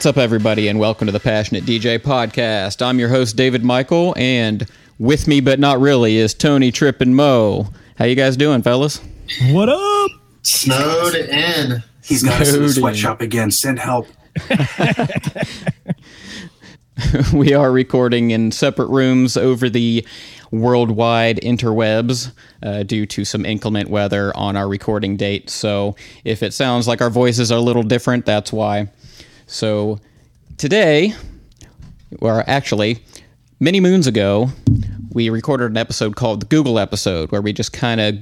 What's up, everybody, and welcome to the Passionate DJ podcast. I'm your host, David Michael, and with me, but not really, is Tony Tripp and Mo. How you guys doing, fellas? What up? Snowed in. He's got us in the Snowed in. sweatshop again. Send help. we are recording in separate rooms over the worldwide interwebs uh, due to some inclement weather on our recording date. So if it sounds like our voices are a little different, that's why. So today, or actually, many moons ago, we recorded an episode called the Google episode where we just kind of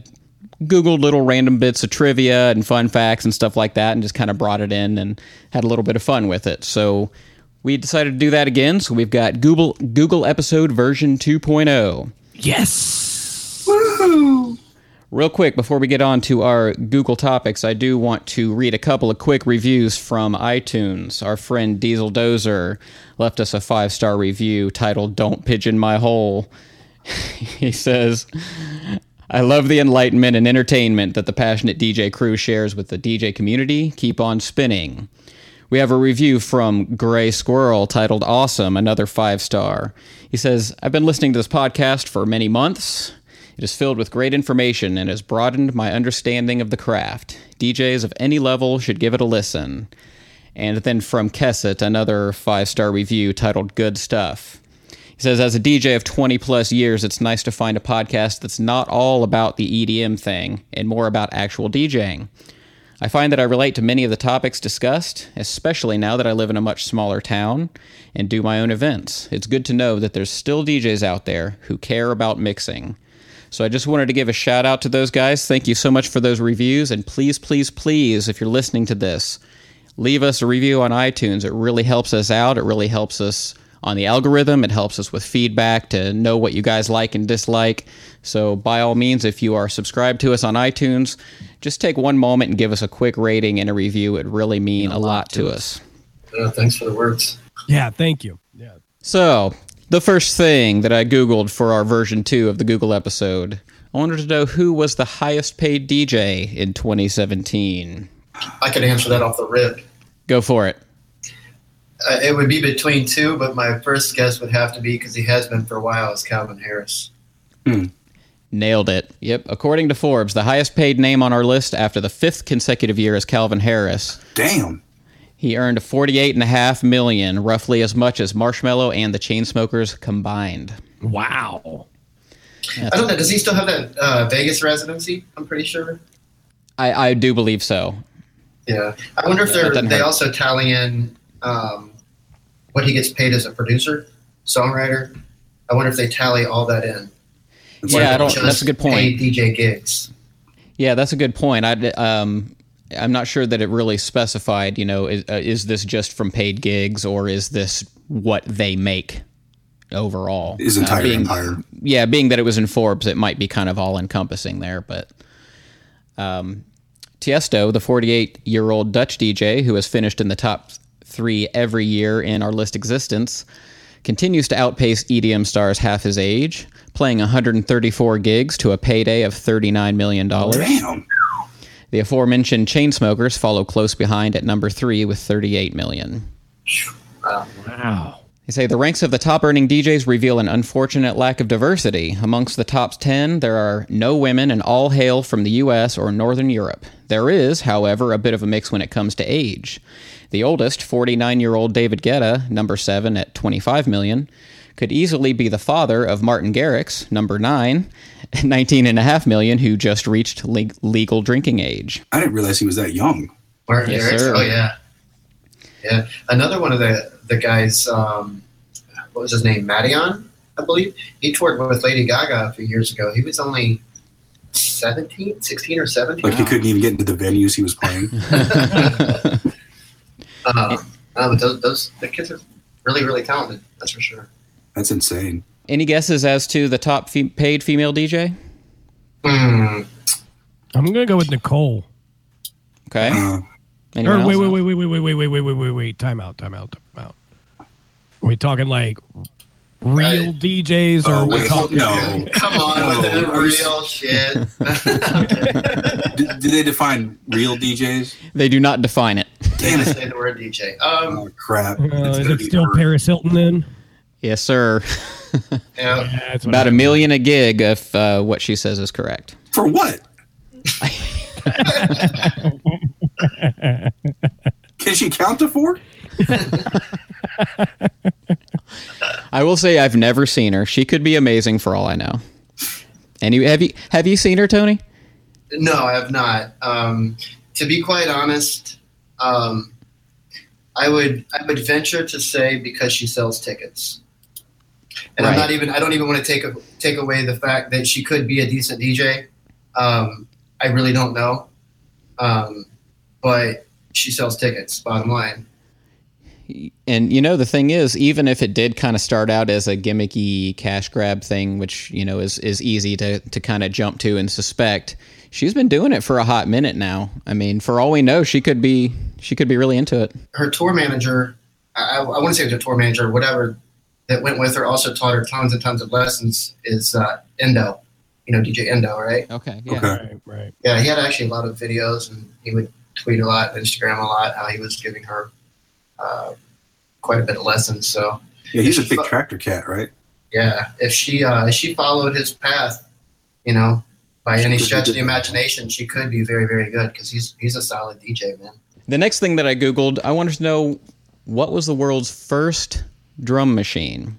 Googled little random bits of trivia and fun facts and stuff like that and just kind of brought it in and had a little bit of fun with it. So we decided to do that again. So we've got Google Google episode version 2.0. Yes. Real quick, before we get on to our Google topics, I do want to read a couple of quick reviews from iTunes. Our friend Diesel Dozer left us a five star review titled Don't Pigeon My Hole. he says, I love the enlightenment and entertainment that the passionate DJ crew shares with the DJ community. Keep on spinning. We have a review from Gray Squirrel titled Awesome, another five star. He says, I've been listening to this podcast for many months. It is filled with great information and has broadened my understanding of the craft. DJs of any level should give it a listen. And then from Kesset, another five star review titled Good Stuff. He says, as a DJ of 20 plus years, it's nice to find a podcast that's not all about the EDM thing and more about actual DJing. I find that I relate to many of the topics discussed, especially now that I live in a much smaller town and do my own events. It's good to know that there's still DJs out there who care about mixing. So I just wanted to give a shout out to those guys. Thank you so much for those reviews. And please, please, please, if you're listening to this, leave us a review on iTunes. It really helps us out. It really helps us on the algorithm. It helps us with feedback to know what you guys like and dislike. So, by all means, if you are subscribed to us on iTunes, just take one moment and give us a quick rating and a review. It really mean a lot to us. Uh, thanks for the words. Yeah, thank you. Yeah. So, the first thing that I Googled for our version 2 of the Google episode, I wanted to know who was the highest paid DJ in 2017. I could answer that off the rip. Go for it. Uh, it would be between two, but my first guess would have to be because he has been for a while is Calvin Harris. Nailed it. Yep. According to Forbes, the highest paid name on our list after the fifth consecutive year is Calvin Harris. Damn. He earned 48.5 million, roughly as much as Marshmello and the Chainsmokers combined. Wow. I don't know. Does he still have that uh, Vegas residency? I'm pretty sure. I, I do believe so. Yeah. I wonder if they're they hurt. also tally in um, what he gets paid as a producer, songwriter. I wonder if they tally all that in. It's Yeah, like- I don't- that's a good point. DJ gigs. Yeah, that's a good point. I um, I'm not sure that it really specified. You know, is, uh, is this just from paid gigs or is this what they make overall? his Uh, entire being- empire. Yeah, being that it was in Forbes, it might be kind of all encompassing there. But um, Tiesto, the 48 year old Dutch DJ who has finished in the top three every year in our list existence, continues to outpace EDM stars half his age, playing 134 gigs to a payday of $39 million. Damn. The aforementioned Chainsmokers follow close behind at number three with 38 million. Wow. They say the ranks of the top earning DJs reveal an unfortunate lack of diversity. Amongst the top 10, there are no women and all hail from the US or Northern Europe. There is, however, a bit of a mix when it comes to age. The oldest, 49 year old David Guetta, number 7 at 25 million, could easily be the father of Martin Garrix, number 9, at 19.5 million, who just reached le- legal drinking age. I didn't realize he was that young. Martin Yes, Garrix? sir. Oh yeah, yeah. Another one of the the guys. Um, what was his name? Madeon, I believe. He toured with Lady Gaga a few years ago. He was only 17, 16 or seventeen. Like he couldn't even get into the venues he was playing. Um, no, but those those the kids are really really talented. That's for sure. That's insane. Any guesses as to the top fe- paid female DJ? I'm gonna go with Nicole. Okay. Uh, Anyone Or wait, wait, wait, wait, wait, wait, wait, wait, wait, wait, wait, wait. Time out, time out, time out. we talking like real Right. DJs or Oh, we wait, talking no. Come on No, with the real shit. do, did they define real DJs? They do not define it. Damn Just it! say the word DJ. Um, Oh crap! Uh, It's is it still hard. Paris Hilton then? Yes, sir. yeah. Yeah, that's what About a million a gig if uh, what she says is correct. For what? Can she count to four? I will say I've never seen her. She could be amazing for all I know. And you have you have you seen her, Tony? No, I have not. Um, to be quite honest, um, I would I would venture to say because she sells tickets, and I'm not even I don't even want to take a, take away the fact that she could be a decent DJ. Um, I really don't know, um, but she sells tickets. Bottom line. And you know the thing is, even if it did kind of start out as a gimmicky cash grab thing, which you know is is easy to to kind of jump to and suspect, she's been doing it for a hot minute now. I mean, for all we know, she could be she could be really into it. her tour manager, I, I want to say it was a tour manager, whatever, that went with her, also taught her tons and tons of lessons. Is uh, Endo, you know DJ Endo, right? Okay, yeah. Okay. Right, right. Yeah, he had actually a lot of videos, and he would tweet a lot, Instagram a lot, how he was giving her uh, quite a bit of lessons. So Yeah, he's a big Traktor cat, right? yeah, if she uh, if she followed his path, you know, by She any stretch of the imagination, she could be very very good because he's he's a solid DJ man. The next thing that I googled, I wanted to know what was the world's first drum machine.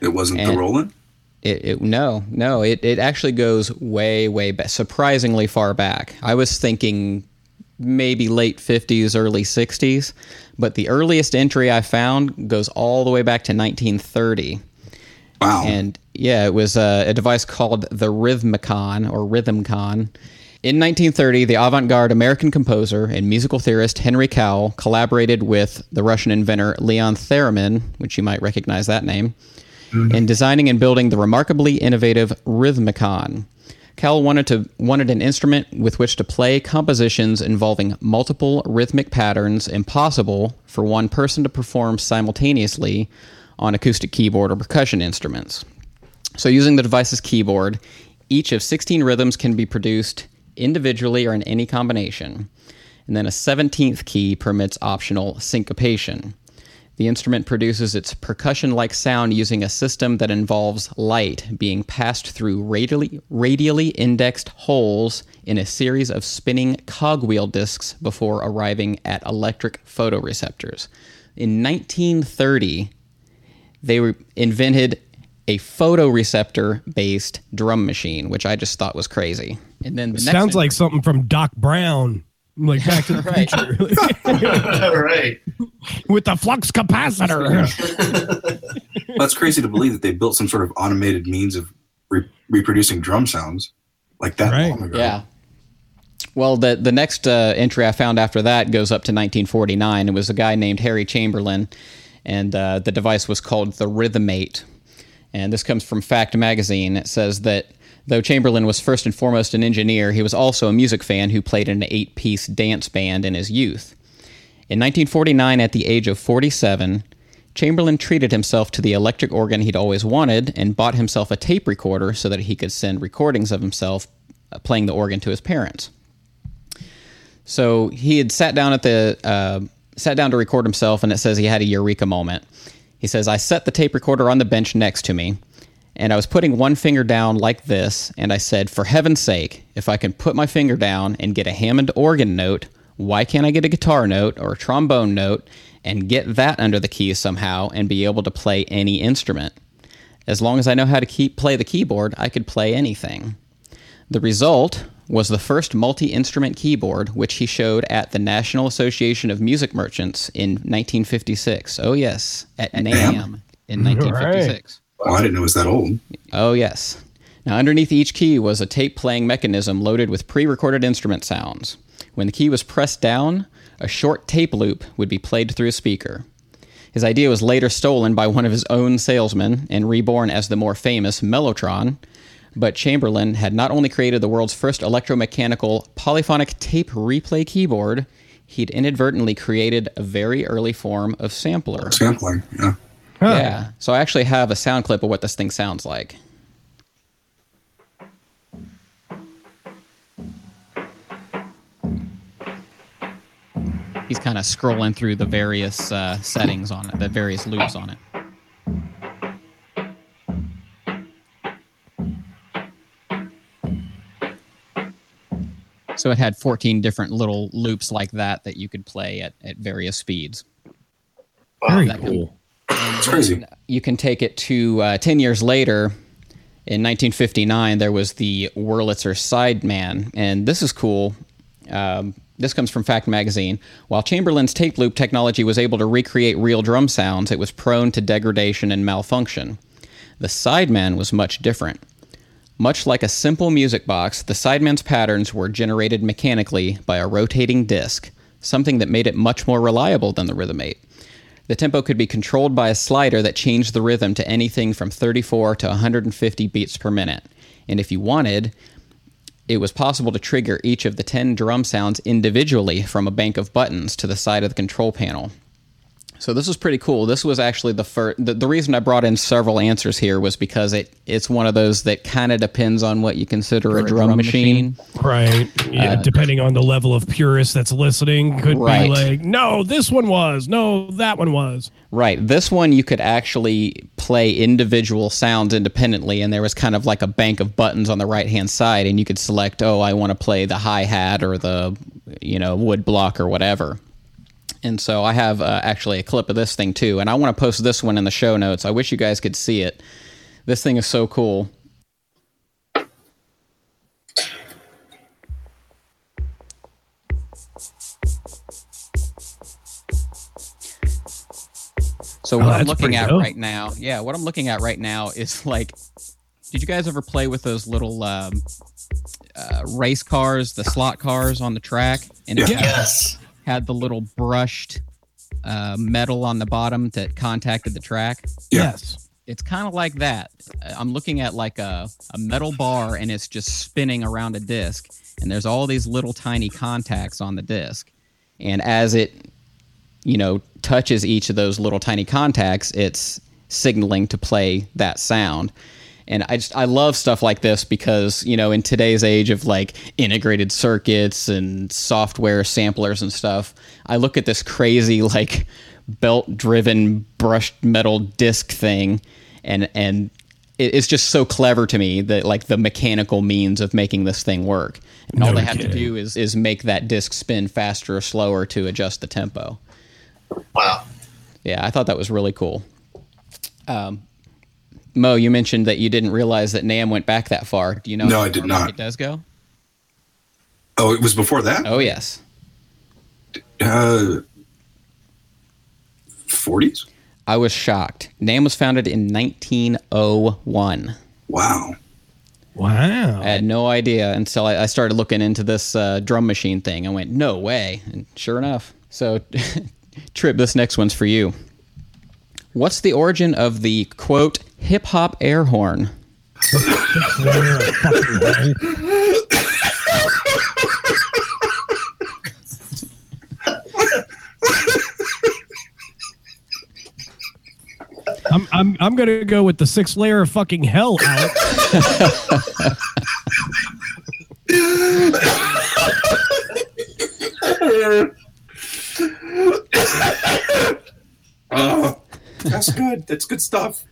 It wasn't And- the Roland. It, it no no it, it actually goes way way back surprisingly far back i was thinking maybe late 50s early 60s but the earliest entry i found goes all the way back to 1930 Wow. and yeah it was uh, a device called the rhythmicon or rhythmcon in 1930 the avant-garde american composer and musical theorist henry cowell collaborated with the russian inventor leon theremin which you might recognize that name mm-hmm. in designing and building the remarkably innovative Rhythmicon. Cowell wanted to wanted an instrument with which to play compositions involving multiple rhythmic patterns impossible for one person to perform simultaneously on acoustic keyboard or percussion instruments. So using the device's keyboard, each of 16 rhythms can be produced individually or in any combination. And then a 17th key permits optional syncopation. The instrument produces its percussion like sound using a system that involves light being passed through radially, radially indexed holes in a series of spinning cogwheel discs before arriving at electric photoreceptors. In 1930, they invented a photoreceptor based drum machine, which I just thought was crazy. And then the next Sounds like something from Doc Brown, like Back to the Right. Future, right. with the flux capacitor. That's crazy to believe that they built some sort of automated means of re- reproducing drum sounds like that Right. long ago. Yeah. Well, the the next uh, entry I found after that goes up to 1949. It was a guy named Harry Chamberlain, and uh, the device was called the Rhythmate. And this comes from Fact Magazine. It says that though Chamberlain was first and foremost an engineer, he was also a music fan who played in an eight-piece dance band in his youth. In 1949, at the age of 47, Chamberlain treated himself to the electric organ he'd always wanted and bought himself a tape recorder so that he could send recordings of himself uh, playing the organ to his parents. So he had sat down at the uh, sat down to record himself, and it says he had a eureka moment. He says, "I set the tape recorder on the bench next to me, and I was putting one finger down like this, and I said, for heaven's sake, if I can put my finger down and get a Hammond organ note, why can't I get a guitar note or a trombone note and get that under the keys somehow and be able to play any instrument? As long as I know how to keep play the keyboard, I could play anything." The result was the first multi instrument keyboard, which he showed at the National Association of Music Merchants in 1956. Oh, yes, at NAMM in 1956. Well, I didn't know it was that old. Oh, yes. Now, underneath each key was a tape playing mechanism loaded with pre recorded instrument sounds. When the key was pressed down, a short tape loop would be played through a speaker. His idea was later stolen by one of his own salesmen and reborn as the more famous Mellotron. But Chamberlain had not only created the world's first electromechanical polyphonic tape replay keyboard, he'd inadvertently created a very early form of sampler. Sampling. Yeah. Yeah. So I actually have a sound clip of what this thing sounds like. He's kind of scrolling through the various uh, settings on it, the various loops on it. So it had 14 different little loops like that that you could play at, at various speeds. Very cool. It's crazy. you can take it to uh, 10 years later in 1959 there was the wurlitzer sideman. And this is cool. Um, this comes from fact magazine. While chamberlain's tape loop technology was able to recreate real drum sounds it was prone to degradation and malfunction. The sideman was much different. Much like a simple music box the sideman's patterns were generated mechanically by a rotating disc something that made it much more reliable than the Rhythmate the tempo could be controlled by a slider that changed the rhythm to anything from 34 to 150 beats per minute. And if you wanted, it was possible to trigger each of the 10 drum sounds individually from a bank of buttons to the side of the control panel. So this was pretty cool. This was actually the first. The, the reason I brought in several answers here was because it it's one of those that kind of depends on what you consider a drum, machine. Right. Yeah. Uh, depending on the level of purist that's listening, could Right. be like, no, this one was. No, that one was. Right. This one you could actually play individual sounds independently, and there was kind of like a bank of buttons on the right hand side, and you could select, oh, I want to play the hi hat or the, you know, wood block or whatever. And so I have uh, actually a clip of this thing too, and I want to post this one in the show notes. I wish you guys could see it. This thing is so cool. So Oh, what I'm looking at dope. right now, yeah, what I'm looking at right now is like, did you guys ever play with those little um, uh, race cars, the slot cars on the track, and Yeah. Yes. Had the little brushed uh, metal on the bottom that contacted the track? Yes. It's kind of like that. Uh, I'm looking at like a, a metal bar, and it's just spinning around a disc, and there's all these little tiny contacts on the disc, and as it you know touches each of those little tiny contacts it's signaling to play that sound and i just i love stuff like this because you know in today's age of like integrated circuits and software samplers and stuff i look at this crazy like belt driven brushed metal disc thing and and it's just so clever to me that like the mechanical means of making this thing work and all they have to do is is make that disc spin faster or slower to adjust the tempo Wow. yeah, I thought that was really cool. Um, Mo, you mentioned that you didn't realize that NAMM went back that far. Do you know? No, how I did not. It does go. Oh, it was before that? Oh yes, Uh, 40s? I was shocked. NAMM was founded in 1901. Wow. Wow. I had no idea until I, I started looking into this uh, drum machine thing. I went, no way, and sure enough. So, Trip, this next one's for you. What's the origin of the quote hip hop air horn? Where a fucking hole. I'm, I'm I'm gonna go with the six layer of fucking hell out. Oh, that's good. That's good stuff.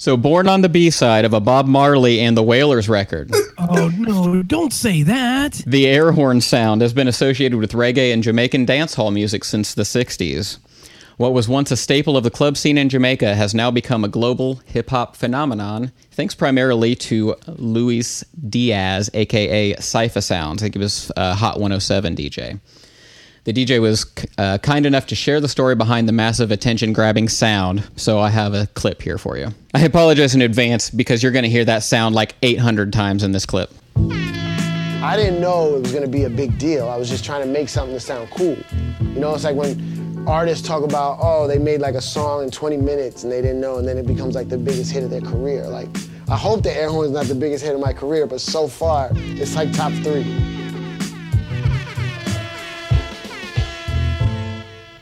So, born on the B side of a Bob Marley and the Wailers record, oh no! Don't say that. the air horn sound has been associated with reggae and Jamaican dancehall music since the 60s. What was once a staple of the club scene in Jamaica has now become a global hip hop phenomenon, thanks primarily to Luis Diaz, aka Cipha Sounds. I think he was a Hot 107 DJ. The DJ was uh, kind enough to share the story behind the massive attention grabbing sound, so I have a clip here for you. I apologize in advance because you're going to hear that sound like 800 times in this clip. I didn't know it was gonna be a big deal. I was just trying to make something to sound cool. You know, it's like when artists talk about, oh, they made like a song in 20 minutes and they didn't know, and then it becomes like the biggest hit of their career. Like, I hope the air horn is not the biggest hit of my career, but so far, it's like top three.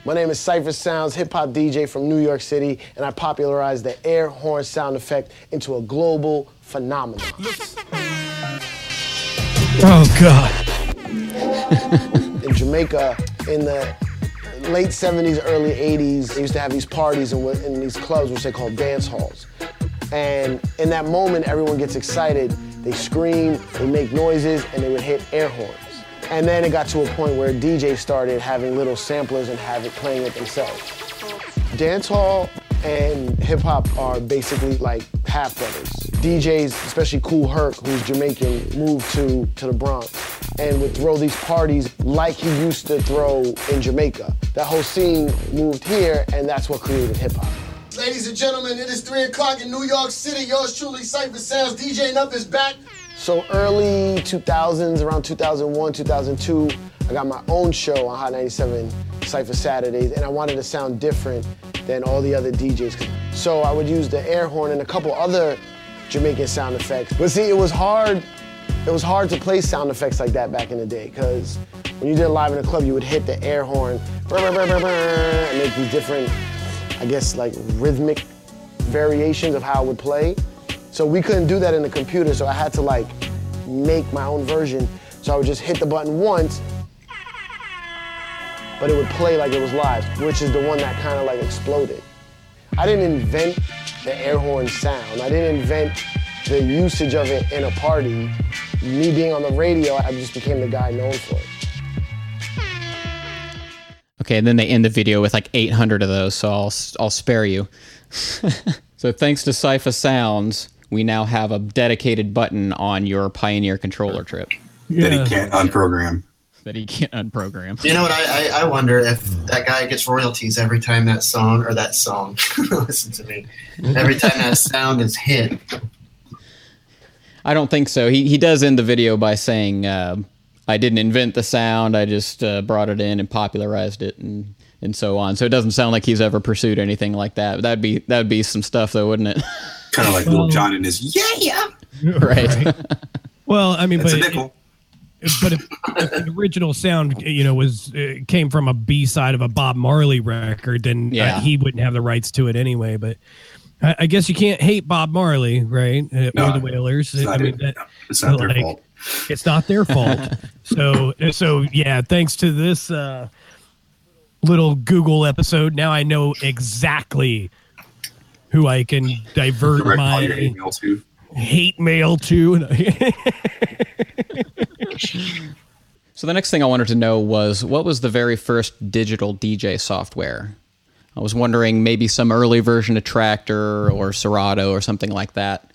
My name is Cipha Sounds, hip hop DJ from New York City, and I popularized the air horn sound effect into a global phenomenon. Oh God. in Jamaica in the late 70s, early 80s, they used to have these parties in, in these clubs, which they call dance halls. And in that moment, everyone gets excited. They scream, they make noises, and they would hit air horns. And then it got to a point where DJs started having little samplers and have it playing it themselves. Dance hall and hip hop are basically like half brothers. DJs, especially Kool Herc, who's Jamaican, moved to, to the Bronx and would throw these parties like he used to throw in Jamaica. That whole scene moved here, and that's what created hip hop. Ladies and gentlemen, it is 3 o'clock in New York City. Yours truly, Cipha Sounds, DJing up is back. So early 2000s, around 2001, 2002, I got my own show on Hot 97 Cypher Saturdays, and I wanted to sound different than all the other DJs. So I would use the air horn and a couple other Jamaican sound effects. But see, it was hard. It was hard to play sound effects like that back in the day, because when you did live in a club, you would hit the air horn and make these different, I guess, like rhythmic variations of how it would play. So we couldn't do that in the computer, so I had to like make my own version. So I would just hit the button once but it would play like it was live, which is the one that kind of like exploded. I didn't invent the air horn sound. I didn't invent the usage of it in a party. Me being on the radio, I just became the guy known for it. Okay, and then they end the video with like 800 of those, so I'll I'll spare you. so thanks to Cipha Sounds, we now have a dedicated button on your Pioneer controller trip that he can't unprogram. That he can't unprogram. You know what? I, I, I wonder if that guy gets royalties every time that song or that song. listen to me. Every time that sound is hit. I don't think so. He he does end the video by saying, uh, "I didn't invent the sound. I just uh, brought it in and popularized it, and and so on." So it doesn't sound like he's ever pursued anything like that. That'd be that'd be some stuff, though, wouldn't it? Kind of like Lil Jon and his yeah yeah. right. Well, I mean, That's a but nickel. but if, if the original sound, you know, was uh, came from a B side of a Bob Marley record, then uh, he wouldn't have the rights to it anyway. But I, I guess you can't hate Bob Marley, right? Uh, No, or the Wailers. It's I not, mean, their, that, it's not their like- fault. it's not their fault. so so yeah, thanks to this uh, little Google episode, now I know exactly who I can divert Direct my hate mail to. hate mail to. So the next thing I wanted to know was what was the very first digital DJ software? I was wondering maybe some early version of Traktor or Serato or something like that.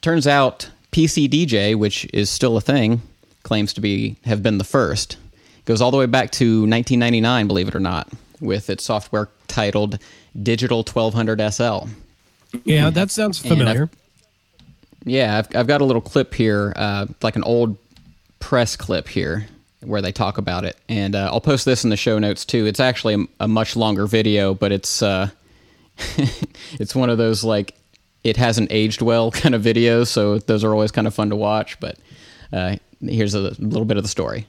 Turns out PCDJ, which is still a thing, claims to be have been the first. Goes all the way back to 1999, believe it or not, with its software titled Digital 1200 SL. yeah, that sounds And I've- familiar. Yeah, I've, I've got a little clip here, uh, like an old press clip here, where they talk about it, and uh, I'll post this in the show notes too. It's actually a, a much longer video, but it's uh, it's one of those like it hasn't aged well kind of videos, so those are always kind of fun to watch. But uh, here's a little bit of the story.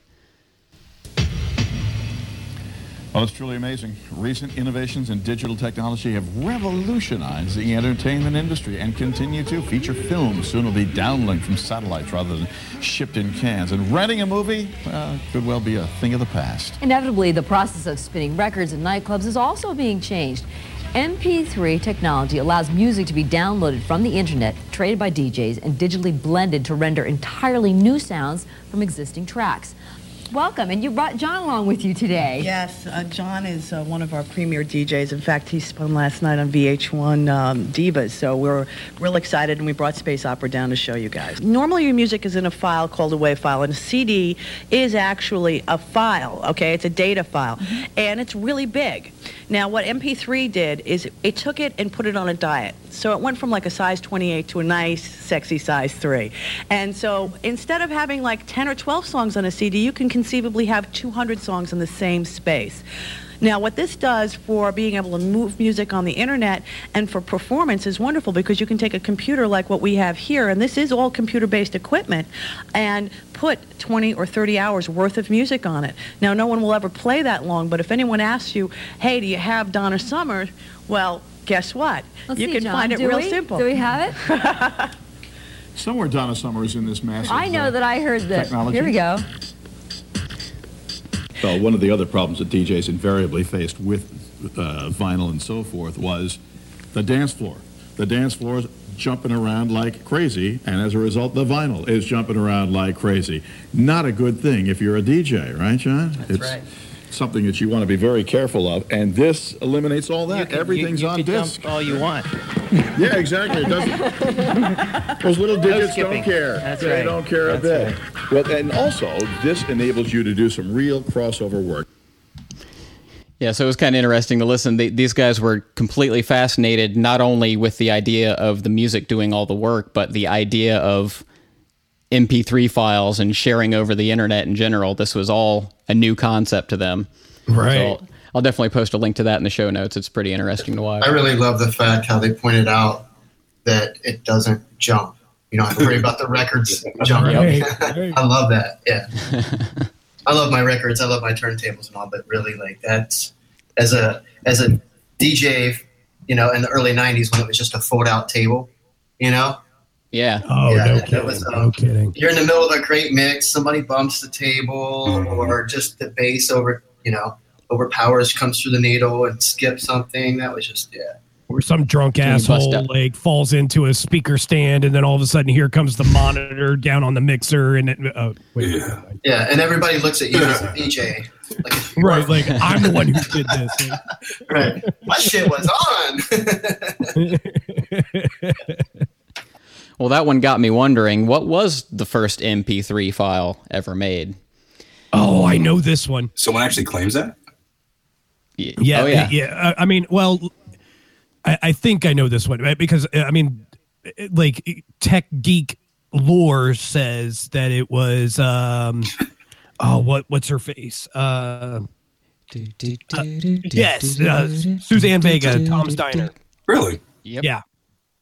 Well, it's truly amazing. Recent innovations in digital technology have revolutionized the entertainment industry and continue to. Feature films soon will be downlinked from satellites rather than shipped in cans. And renting a movie uh, could well be a thing of the past. Inevitably, the process of spinning records in nightclubs is also being changed. MP3 technology allows music to be downloaded from the internet, traded by DJs, and digitally blended to render entirely new sounds from existing tracks. Welcome, and you brought John along with you today. Yes, uh, John is uh, one of our premier DJs. In fact, he spun last night on VH1 um, Divas, so we're real excited, and we brought Space Opera down to show you guys. Normally, your music is in a file called a WAV file, and a CD is actually a file, okay? It's a data file, and it's really big. Now, what MP3 did is it took it and put it on a diet. So it went from like a size 28 to a nice, sexy size 3. And so instead of having like 10 or 12 songs on a CD, you can conceivably have 200 songs in the same space. Now, what this does for being able to move music on the internet and for performance is wonderful because you can take a computer like what we have here, and this is all computer based equipment, and put 20 or 30 hours worth of music on it. Now, no one will ever play that long, but if anyone asks you, hey, do you have Donna Summer? Well, guess what? Let's you see, can John. find it Do real we? simple. Do we have it? Somewhere Donna Summer is in this massive. I know uh, that I heard this. technology. Here we go. Well, one of the other problems that DJs invariably faced with uh, vinyl and so forth was the dance floor. The dance floor is jumping around like crazy, and as a result, the vinyl is jumping around like crazy. Not a good thing if you're a DJ, right, John? That's it's right. Something that you want to be very careful of, and this eliminates all You that. can- Everything's you, you on disc. dump all you want. Yeah, exactly. It doesn't. Those little digits don't care. That's they right. don't care a That's bit. Well, and also, this enables you to do some real crossover work. Yeah, so it was kind of interesting to listen. They, these guys were completely fascinated not only with the idea of the music doing all the work, but the idea of MP3 files and sharing over the internet in general. This was all a new concept to them. Right. So I'll, I'll definitely post a link to that in the show notes. It's pretty interesting to watch. I really love the fact how they pointed out that it doesn't jump. You don't have to worry about the records jumping. Right, right. I love that. Yeah. I love my records. I love my turntables and all, but really, like that's as a as a DJ, you know, in the early '90s when it was just a fold-out table, you know, Yeah. Oh, Yeah, no that kidding. was, no um, kidding. you're in the middle of a great mix, somebody bumps the table, or just the bass over, you know, overpowers, comes through the needle and skips something. That was just yeah. Or some drunk you asshole like, like falls into a speaker stand, and then all of a sudden here comes the monitor down on the mixer, and it, oh, wait, Yeah. Yeah, and everybody looks at you as a DJ. Like, right, like I'm the one who did this. right. My shit was on. Well, that one got me wondering what was the first MP3 file ever made? oh, I know this one. Someone actually claims that? Y- Yeah, Oh, yeah. yeah. I I mean, well, I, I think I know this one right? because uh, I mean, like tech geek lore says that it was um, oh, what what's her face? Uh, yes, uh, Suzanne Vega, Tom's Diner. Really? Yep. Yeah,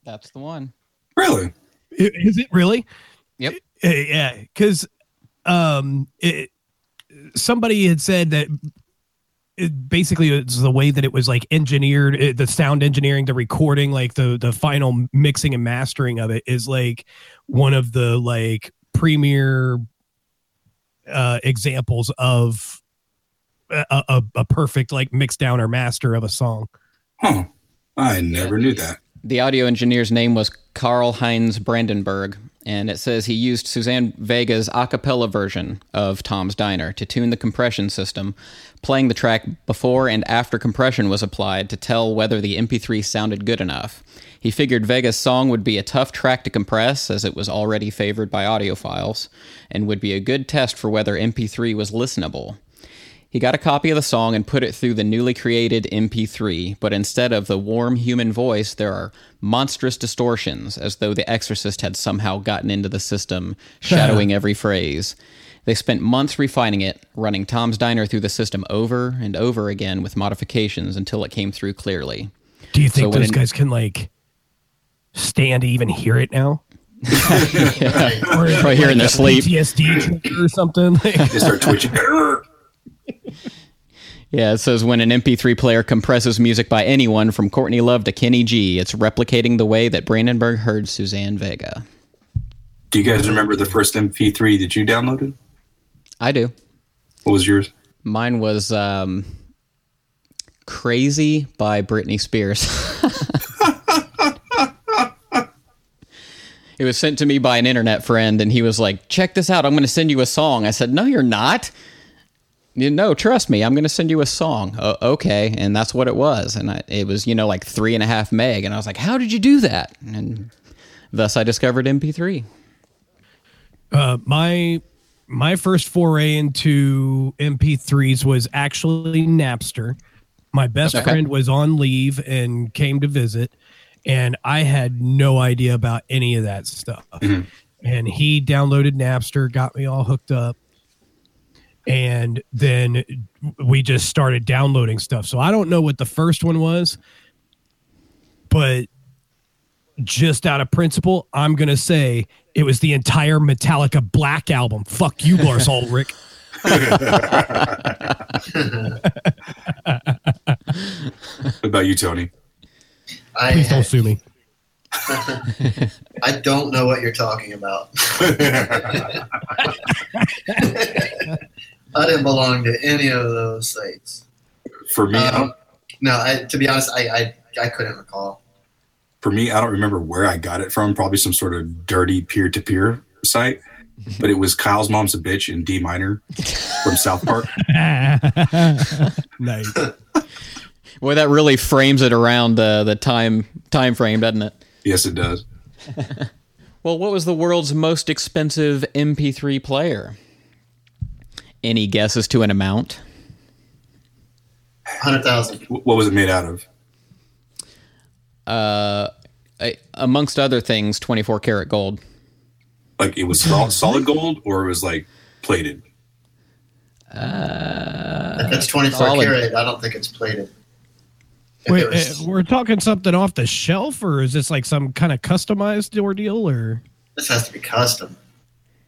That's the one. Really? I- is it really? Yep. Uh, yeah, because um, it, somebody had said that it basically it's the way that it was like engineered, it, the sound engineering, the recording, like the the final mixing and mastering of it is like one of the like premier uh, examples of a, a, a perfect like mix down or master of a song. Huh. I never knew that. The audio engineer's name was Karlheinz Brandenburg, and it says he used Suzanne Vega's a cappella version of Tom's Diner to tune the compression system, playing the track before and after compression was applied to tell whether the MP3 sounded good enough. He figured Vega's song would be a tough track to compress, as it was already favored by audiophiles, and would be a good test for whether MP3 was listenable. He got a copy of the song and put it through the newly created MP3, but instead of the warm human voice, there are monstrous distortions, as though The Exorcist had somehow gotten into the system, shadowing every phrase. They spent months refining it, running Tom's Diner through the system over and over again with modifications until it came through clearly. Do you think So those it- guys can like stand to even hear it now? right. Or Probably hearing their sleep. PTSD or something. Like, They start twitching. Yeah, it says when an MP3 player compresses music by anyone from Courtney Love to Kenny G, it's replicating the way that Brandenburg heard Suzanne Vega. Do you guys remember the first MP3 that you downloaded? I do. What was yours? Mine was um, Crazy by Britney Spears. it was sent to me by an internet friend, and he was like, Check this out. I'm going to send you a song. I said, No, you're not. You know, trust me, I'm going to send you a song. "O- okay. And that's what it was. And I, it was, you know, like three and a half meg. And I was like, How did you do that? And thus I discovered MP3. uh, my my first foray into MP3s was actually Napster. My best Okay. friend was on leave and came to visit, and I had no idea about any of that stuff. And he downloaded Napster, got me all hooked up, and then we just started downloading stuff. So I don't know what the first one was, but just out of principle, I'm going to say it was the entire Metallica Black album. Fuck you, Lars Ulrich. What about you, Tony? I, Please don't sue me. I don't know what you're talking about. I didn't belong to any of those sites. For me, Um, don't, no, I, to be honest, I, I I couldn't recall. for me, I don't remember where I got it from. Probably some sort of dirty peer-to-peer site. But it was Kyle's mom's a bitch in D minor from South Park. nice. Boy, that really frames it around the the time time frame, doesn't it? Yes, it does. Well, what was the world's most expensive MP3 player? Any guesses to an amount? Hundred thousand. What was it made out of? Uh, amongst other things, 24 karat gold. Like it was solid gold, or it was like plated. If it's 24 Solid. karat, I don't think it's plated. If Wait, it was- uh, we're talking something off the shelf, or is this like some kind of customized ordeal, or? this has to be custom.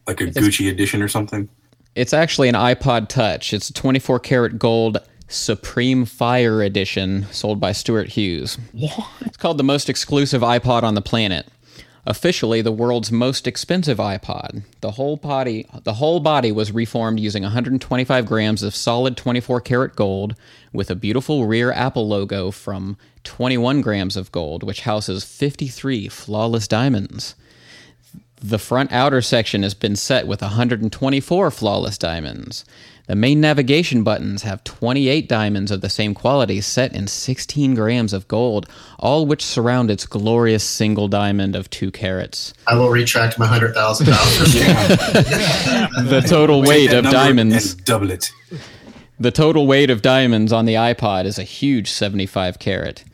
Like a Gucci edition or something. It's actually an iPod Touch. It's a 24 karat gold Supreme Fire Edition sold by Stuart Hughes. What? It's called the most exclusive iPod on the planet. Officially, the world's most expensive iPod. The whole body, the whole body was reformed using 125 grams of solid 24 karat gold, with a beautiful rear Apple logo from 21 grams of gold, which houses 53 flawless diamonds. The front outer section has been set with 124 flawless diamonds. The main navigation buttons have 28 diamonds of the same quality set in 16 grams of gold, all which surround its glorious single diamond of 2 carats. I will retract my hundred thousand dollars. The total weight of diamonds, double it. the total weight of diamonds on the iPod is a huge 75 carat.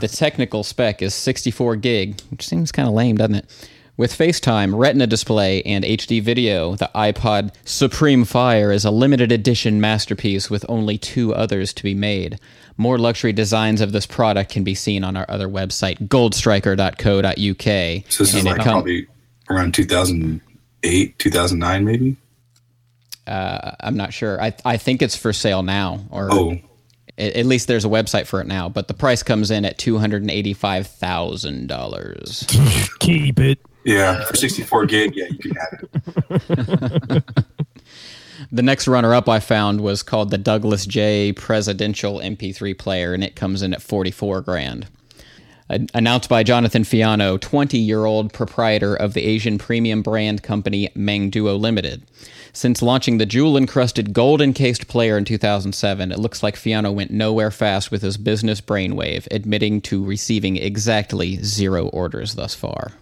The technical spec is 64 gig, which seems kind of lame, doesn't it? With FaceTime, Retina display, and HD video, the iPod Supreme Fire is a limited edition masterpiece with only two others to be made. More luxury designs of this product can be seen on our other website, goldstriker.co.uk. So this is And it like com- probably around 2008, 2009, maybe. uh, I'm not sure. I, I think it's for sale now, or Oh, at, at least there's a website for it now. But the price comes in at two hundred and eighty-five thousand dollars. Keep it. Yeah, for 64 gig, yeah, you can have it. The next runner-up I found was called the Douglas J Presidential MP3 player, and it comes in at forty-four grand. Announced by Jonathan Fiano, 20-year-old proprietor of the Asian premium brand company Mangduo Limited. Since launching the jewel-encrusted gold-encased player in 2007, it looks like Fiano went nowhere fast with his business brainwave, admitting to receiving exactly zero orders thus far.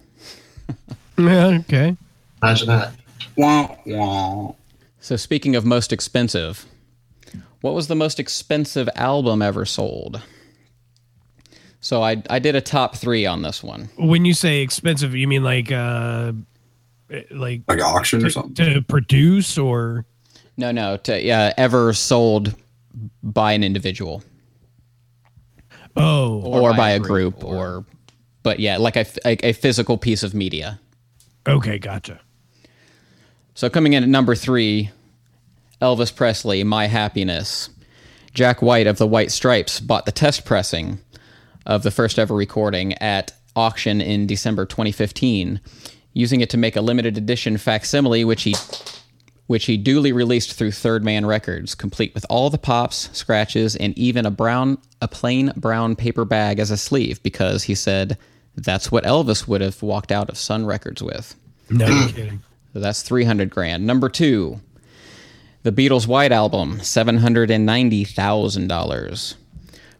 Yeah, okay. Imagine that. Wah, wah. So speaking of most expensive, what was the most expensive album ever sold? So I I did a top three on this one. When you say expensive, you mean like uh, like Like auction or something. to produce or? No, no, to yeah, ever sold by an individual Oh, or, by, a group, or, but yeah, like a, a a physical piece of media. okay, gotcha. So coming in at number three, Elvis Presley, "My Happiness." Jack White of the White Stripes bought the test pressing of the first ever recording at auction in December 2015, using it to make a limited edition facsimile, which he which he duly released through Third Man Records, complete with all the pops, scratches, and even a brown a plain brown paper bag as a sleeve, because he said that's what Elvis would have walked out of Sun Records with. No kidding. So that's 300 grand. Number two, the Beatles' White Album, $790,000.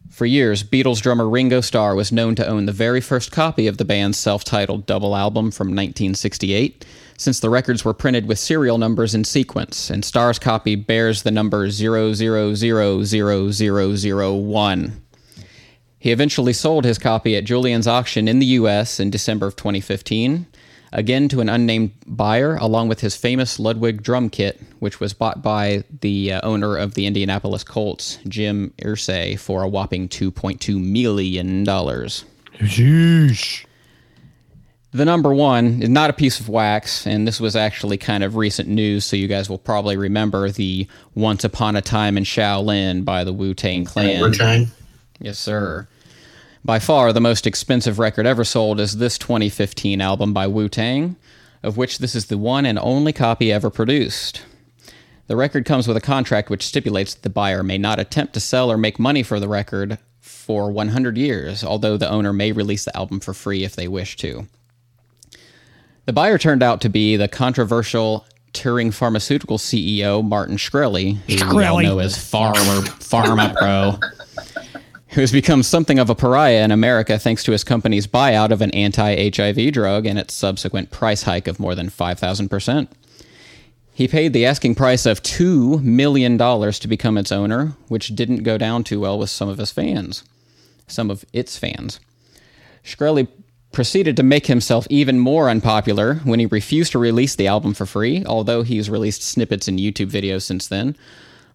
For years, Beatles drummer Ringo Starr was known to own the very first copy of the band's self titled double album from 1968, since the records were printed with serial numbers in sequence, and Starr's copy bears the number 0000001. He eventually sold his copy at Julien's auction in the U.S. in December of 2015, again to an unnamed buyer, along with his famous Ludwig drum kit, which was bought by the uh, owner of the Indianapolis Colts, Jim Irsay, for a whopping $2.2 million. Sheesh. The number one is not a piece of wax, and this was actually kind of recent news, so you guys will probably remember the Once Upon a Time in Shaolin by the Wu Tang Clan. Yes, sir. By far, the most expensive record ever sold is this 2015 album by Wu Tang, of which this is the one and only copy ever produced. The record comes with a contract which stipulates that the buyer may not attempt to sell or make money for the record for 100 years, although the owner may release the album for free if they wish to. The buyer turned out to be the controversial Turing Pharmaceutical CEO Martin Shkreli, who we all know as Pharma, Pharma Bro, who has become something of a pariah in America thanks to his company's buyout of an anti-HIV drug and its subsequent price hike of more than 5,000%. He paid the asking price of $2 million to become its owner, which didn't go down too well with some of his fans. Some of its fans. Shkreli proceeded to make himself even more unpopular when he refused to release the album for free, although he's released snippets in YouTube videos since then.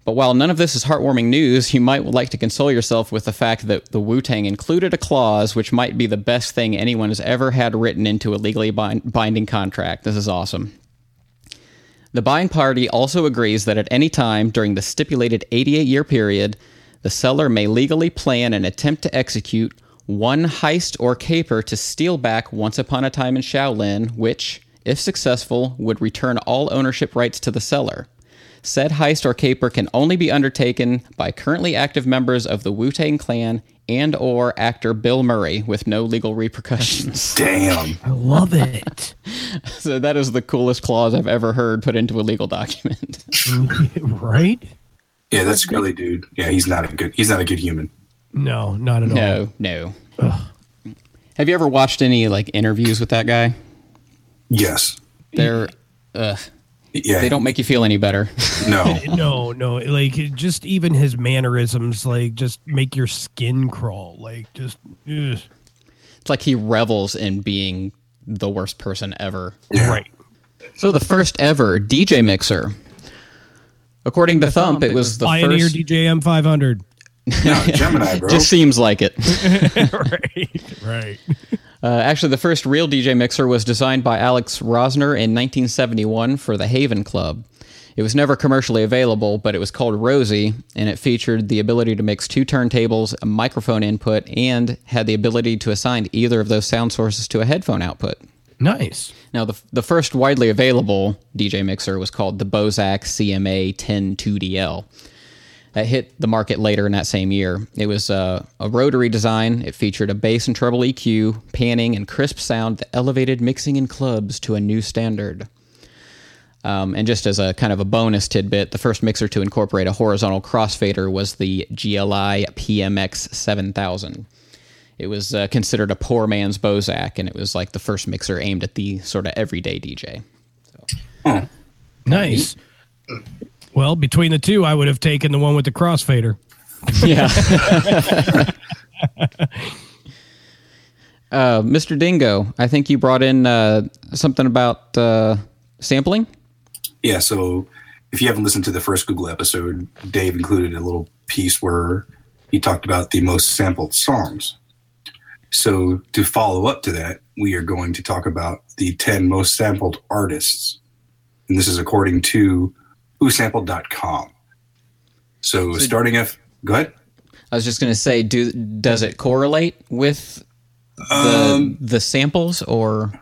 But while none of this is heartwarming news, you might like to console yourself with the fact that the Wu Tang included a clause which might be the best thing anyone has ever had written into a legally bind- binding contract. This is awesome. The buying party also agrees that at any time during the stipulated 88 year period, the seller may legally plan and attempt to execute one heist or caper to steal back Once Upon a Time in Shaolin, which, if successful, would return all ownership rights to the seller. Said heist or caper can only be undertaken by currently active members of the Wu-Tang Clan and or actor Bill Murray with no legal repercussions. Damn. I love it. so that is the coolest clause I've ever heard put into a legal document. right? Yeah, that's Shkreli, dude. Yeah, he's not a good. He's not a good human. No, not at all. no, no. Have you ever watched any like interviews with that guy? Yes. They're uh, Yeah. they don't make you feel any better. No. No, no, like just even his mannerisms, like just make your skin crawl. Like just, ugh. It's like he revels in being the worst person ever. right. So the first ever DJ mixer. According to Thump, it was the Pioneer first. DJM 500. No, Gemini, bro. Just seems like it. right, right. Uh, actually, the first real DJ mixer was designed by Alex Rosner in 1971 for the Haven Club. It was never commercially available, but it was called Rosie, and it featured the ability to mix two turntables, a microphone input, and had the ability to assign either of those sound sources to a headphone output. Nice. Now, the, the first widely available DJ mixer was called the Bozak CMA 102DL. That hit the market later in that same year. It was uh, a rotary design. It featured a bass and treble EQ, panning, and crisp sound that elevated mixing in clubs to a new standard. Um, and just as a kind of a bonus tidbit, the first mixer to incorporate a horizontal crossfader was the GLI PMX 7000. It was uh, considered a poor man's Bozak, and it was like the first mixer aimed at the sort of everyday DJ. Nice. Well, between the two, I would have taken the one with the crossfader. Yeah. uh, Mr. Dingo, I think you brought in uh, something about uh, sampling. Yeah, so if you haven't listened to the first Google episode, Dave included a little piece where he talked about the most sampled songs. So to follow up to that, we are going to talk about the 10 most sampled artists. And this is according to whosampled.com. So, starting off, go ahead. I was just going to say, do does it correlate with the Um, the samples or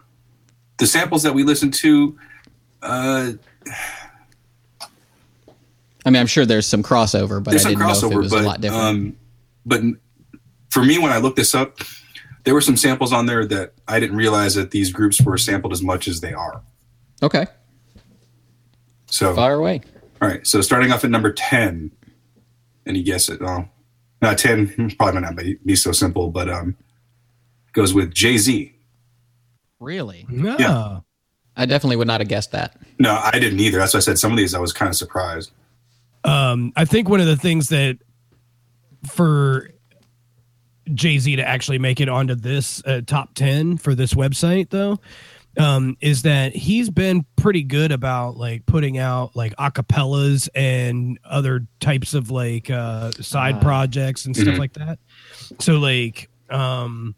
the samples that we listened to, uh, I mean, I'm sure there's some crossover, but there's I some didn't know if it crossover, was a lot different. um, but for me, when I looked this up, there were some samples on there that I didn't realize that these groups were sampled as much as they are. okay, So, fire away. all right. So starting off at number ten, and you guess it. Oh, not ten. Probably might not be, be so simple, but um, goes with Jay Z. Really? No. Yeah. I definitely would not have guessed that. No, I didn't either. That's why I said some of these I was kind of surprised. Um, I think one of the things that for Jay Z to actually make it onto this uh, top 10 for this website, though, um, is that he's been pretty good about like putting out like acapellas and other types of like uh, side Ah. projects and stuff Mhm. like that. So, like, um,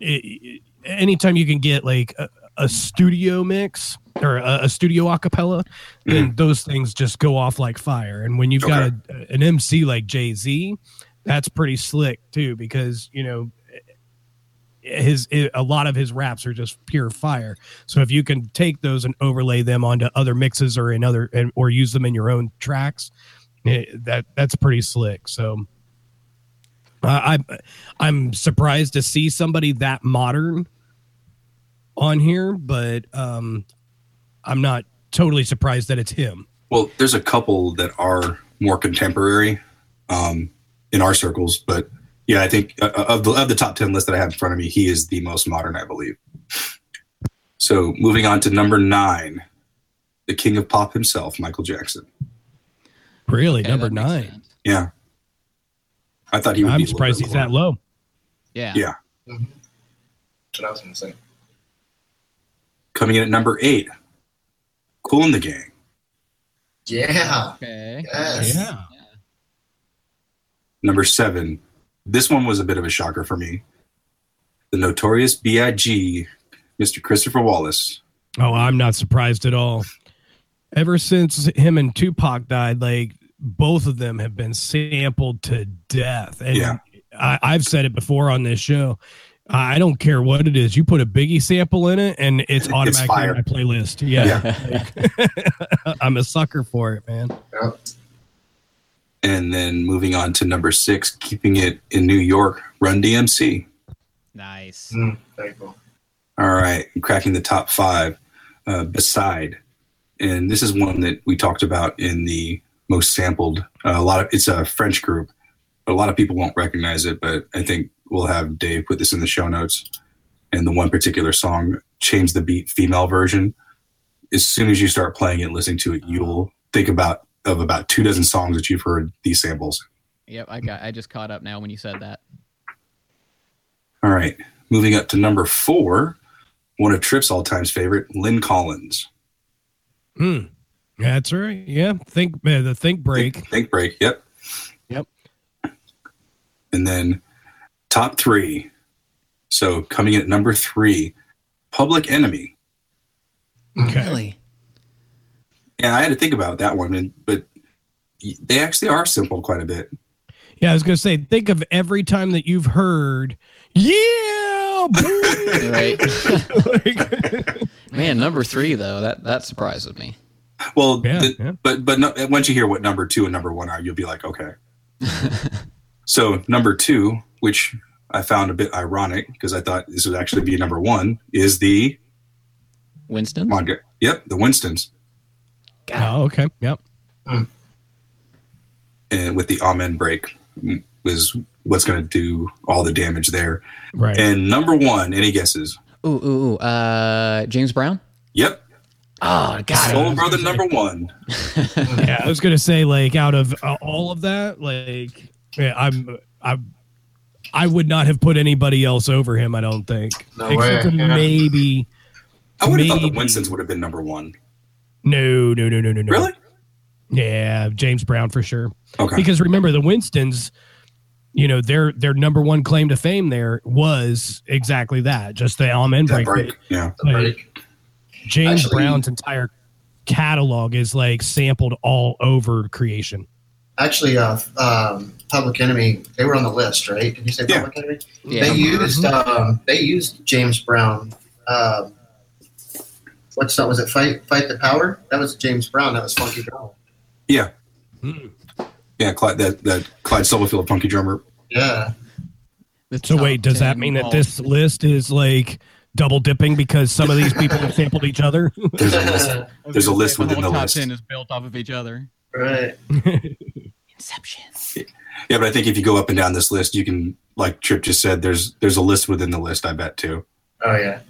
it, anytime you can get like a, a studio mix or a, a studio acapella, then those things just go off like fire. And when you've got a, an MC like Jay Z, that's pretty slick too, because you know his a lot of his raps are just pure fire. So if you can take those and overlay them onto other mixes or in other and, or use them in your own tracks, eh, that that's pretty slick. So uh, I'm I'm surprised to see somebody that modern on here, but um, I'm not totally surprised that it's him. Well, there's a couple that are more contemporary um, in our circles, but yeah, I think uh, of the of the top ten list that I have in front of me, he is the most modern, I believe. So moving on to number nine, the king of pop himself, Michael Jackson. Really, number nine. Yeah, I thought he would. be a I'm little surprised he's that low. Yeah. Yeah, That's what I was going to say. coming in at number eight, Kool and the Gang. Yeah. Okay. Yes. Yeah. Number seven, this one was a bit of a shocker for me. The Notorious B.I.G. Mr. Christopher Wallace. Oh, I'm not surprised at all. Ever since him and Tupac died, like both of them have been sampled to death. And Yeah. I, I've said it before on this show. I don't care what it is. You put a Biggie sample in it, and it's automatically fire. on my playlist. Yeah, Like, I'm a sucker for it, man. Yep. And then moving on to number six, keeping it in New York, Run DMC. Nice. Mm, very cool. All right, cracking the top five, uh, Beside, and this is one that we talked about in the most sampled. Uh, a lot of it's a French group, a lot of people won't recognize it. But I think we'll have Dave put this in the show notes. And the one particular song, "Change the Beat" female version. As soon as you start playing it, listening to it, you'll think about of about two dozen songs that you've heard these samples. Yep, I got. I just caught up now when you said that. All right, moving up to number four, one of Trip's all-time favorite, Lyn Collins. Hmm. That's right. Yeah. Think uh, the think break. Think, think break. Yep. Yep. And then top three. So coming in at number three, Public Enemy. Okay. Really? Yeah, I had to think about that one, and, but they actually are simple quite a bit. Yeah, I was gonna say, think of every time that you've heard, yeah, boy. Right. Like- Man, number three though that that surprises me. Well, Yeah, the- yeah. but but no, once you hear what number two and number one are, you'll be like, okay. so number two, which I found a bit ironic because I thought this would actually be number one, is the Winston. come on, get- yep, the Winstons, oh, okay. Yep. and with the Amen break mm, was what's going to do all the damage there. Right. And number one, any guesses? Ooh, ooh, ooh. Uh, James Brown. Yep, Oh God. Soul Brother number one. yeah, I was gonna say, like, out of uh, all of that, like, yeah, I'm, I, I would not have put anybody else over him. I don't think, No except way, yeah. maybe. I would have thought the Winstons would have been number one. No, no, no, no, no, no. Really? Yeah, James Brown for sure. Okay. Because remember, the Winstons, you know, their their number one claim to fame there was exactly that, just the Amen break. break. Yeah. The break. James Actually- Brown's entire catalog is like sampled all over creation. Actually, uh, um, Public Enemy, they were on the list, right? Did you say Yeah. Public Enemy? Yeah. They used um, they used James Brown. Um, what that? was it? Fight Fight the Power. That was James Brown. That was Funky Brown. Yeah. Hmm. Yeah, Clyde, that, that Clyde Stubblefield funky drummer. Yeah. The So wait, does that 10 mean that this list is like double dipping because some of these people have sampled each other? There's a list. There's a list say, within whole the top list. ten is built off of each other. right. Inception. Yeah, but I think if you go up and down this list, you can, like Trip just said, there's there's a list within the list. I bet too, Oh yeah.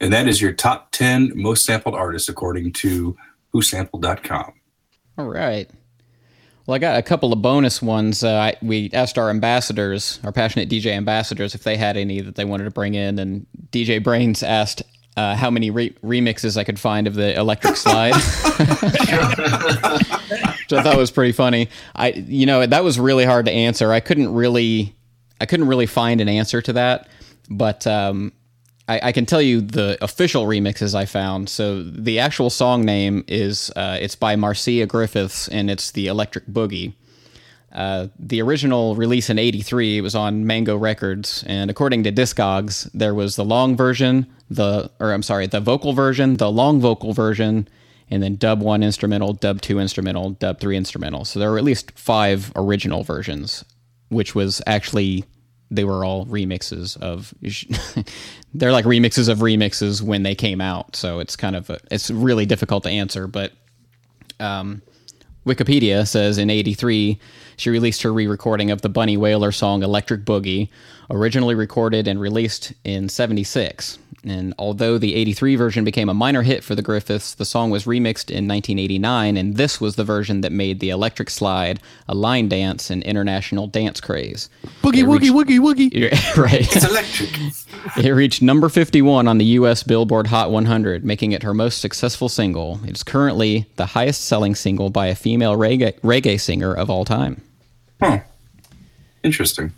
And that is your top ten most sampled artists according to WhoSampled.com. All right. Well, I got a couple of bonus ones. Uh, I, we asked our ambassadors, our passionate DJ ambassadors, if they had any that they wanted to bring in, and DJ Brains asked uh, how many re- remixes I could find of the Electric Slide, which I thought was pretty funny. I, you know, that was really hard to answer. I couldn't really I couldn't really find an answer to that, but um, I, I, can tell you the official remixes I found. So the actual song name is uh, it's by Marcia Griffiths and it's the Electric Boogie. Uh, the original release in 83 was on Mango Records, and according to Discogs, there was the long version, the, or I'm sorry, the vocal version, the long vocal version, and then dub one instrumental, dub two instrumental, dub three instrumental. So there were at least five original versions, which was actually, they were all remixes of, they're like remixes of remixes when they came out. So it's kind of, a, it's really difficult to answer, but, um, Wikipedia says in 83, she released her re recording of the Bunny Wailer song Electric Boogie, originally recorded and released in 76. And although the 83 version became a minor hit for the Griffiths, the song was remixed in 1989, and this was the version that made the electric slide a line dance and international dance craze. Boogie, woogie, woogie, woogie. right. It's electric. it reached number 51 on the U.S. Billboard Hot 100, making it her most successful single. It is currently the highest selling single by a female reggae, reggae singer of all time. Huh. Interesting.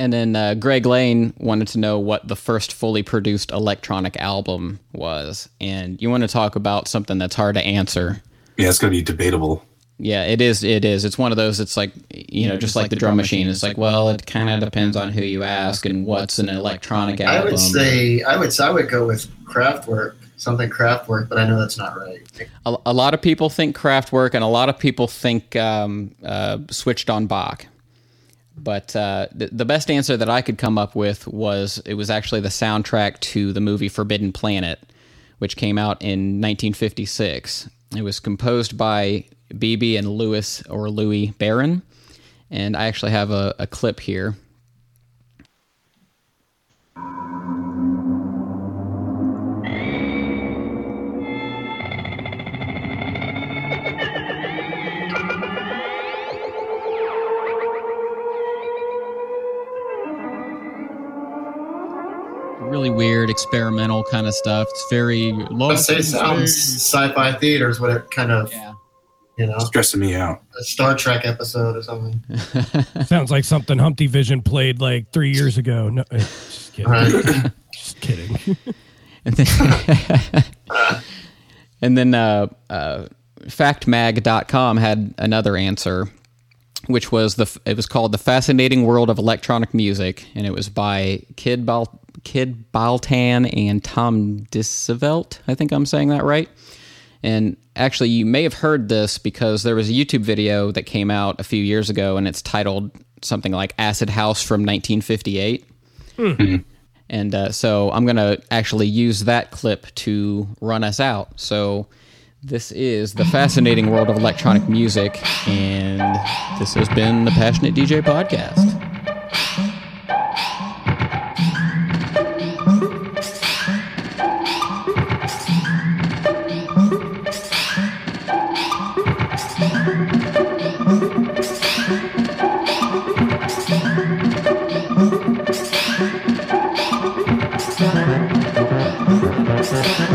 And then uh, Greg Lane wanted to know what the first fully produced electronic album was. And you want to talk about something that's hard to answer. Yeah, it's going to be debatable. Yeah, it is. It is. It's one of those. It's like you know, just like, like the drum machine. It's like, well, it kind of depends on who you ask and what's an electronic album. I would say I would I would go with Kraftwerk, something Kraftwerk, but I know that's not right. A, a lot of people think Kraftwerk, and a lot of people think um, uh, Switched on Bach. But uh, the, best answer that I could come up with was it was actually the soundtrack to the movie Forbidden Planet, which came out in 1956. It was composed by Bebe and Louis or Louis Barron, and I actually have a, a clip here. Experimental kind of stuff. It's very low. Let's say sounds sci-fi theaters, what it kind of, yeah. you know, stressing me out. A Star Trek episode or something. Sounds like something Humpty Vision played like three years ago. No, eh, just kidding. Right. just kidding. and then, and then uh, uh, factmag.com had another answer which was the it was called the fascinating world of electronic music and it was by kid Bal- Kid Baltan and Tom Dissevelt. I think I'm saying that right. And actually, you may have heard this because there was a YouTube video that came out a few years ago, and it's titled something like "Acid House from 1958." Mm-hmm. And uh, so I'm going to actually use that clip to run us out. So this is the fascinating world of electronic music, and this has been the Passionate DJ Podcast. Thank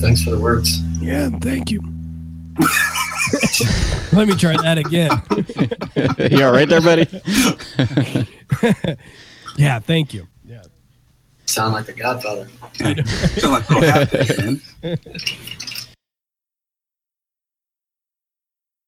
Thanks for the words. Yeah, thank you. Let me try that again. you all right there, buddy? yeah, thank you. Yeah. Sound like the Godfather. Sound like Bill Half, man.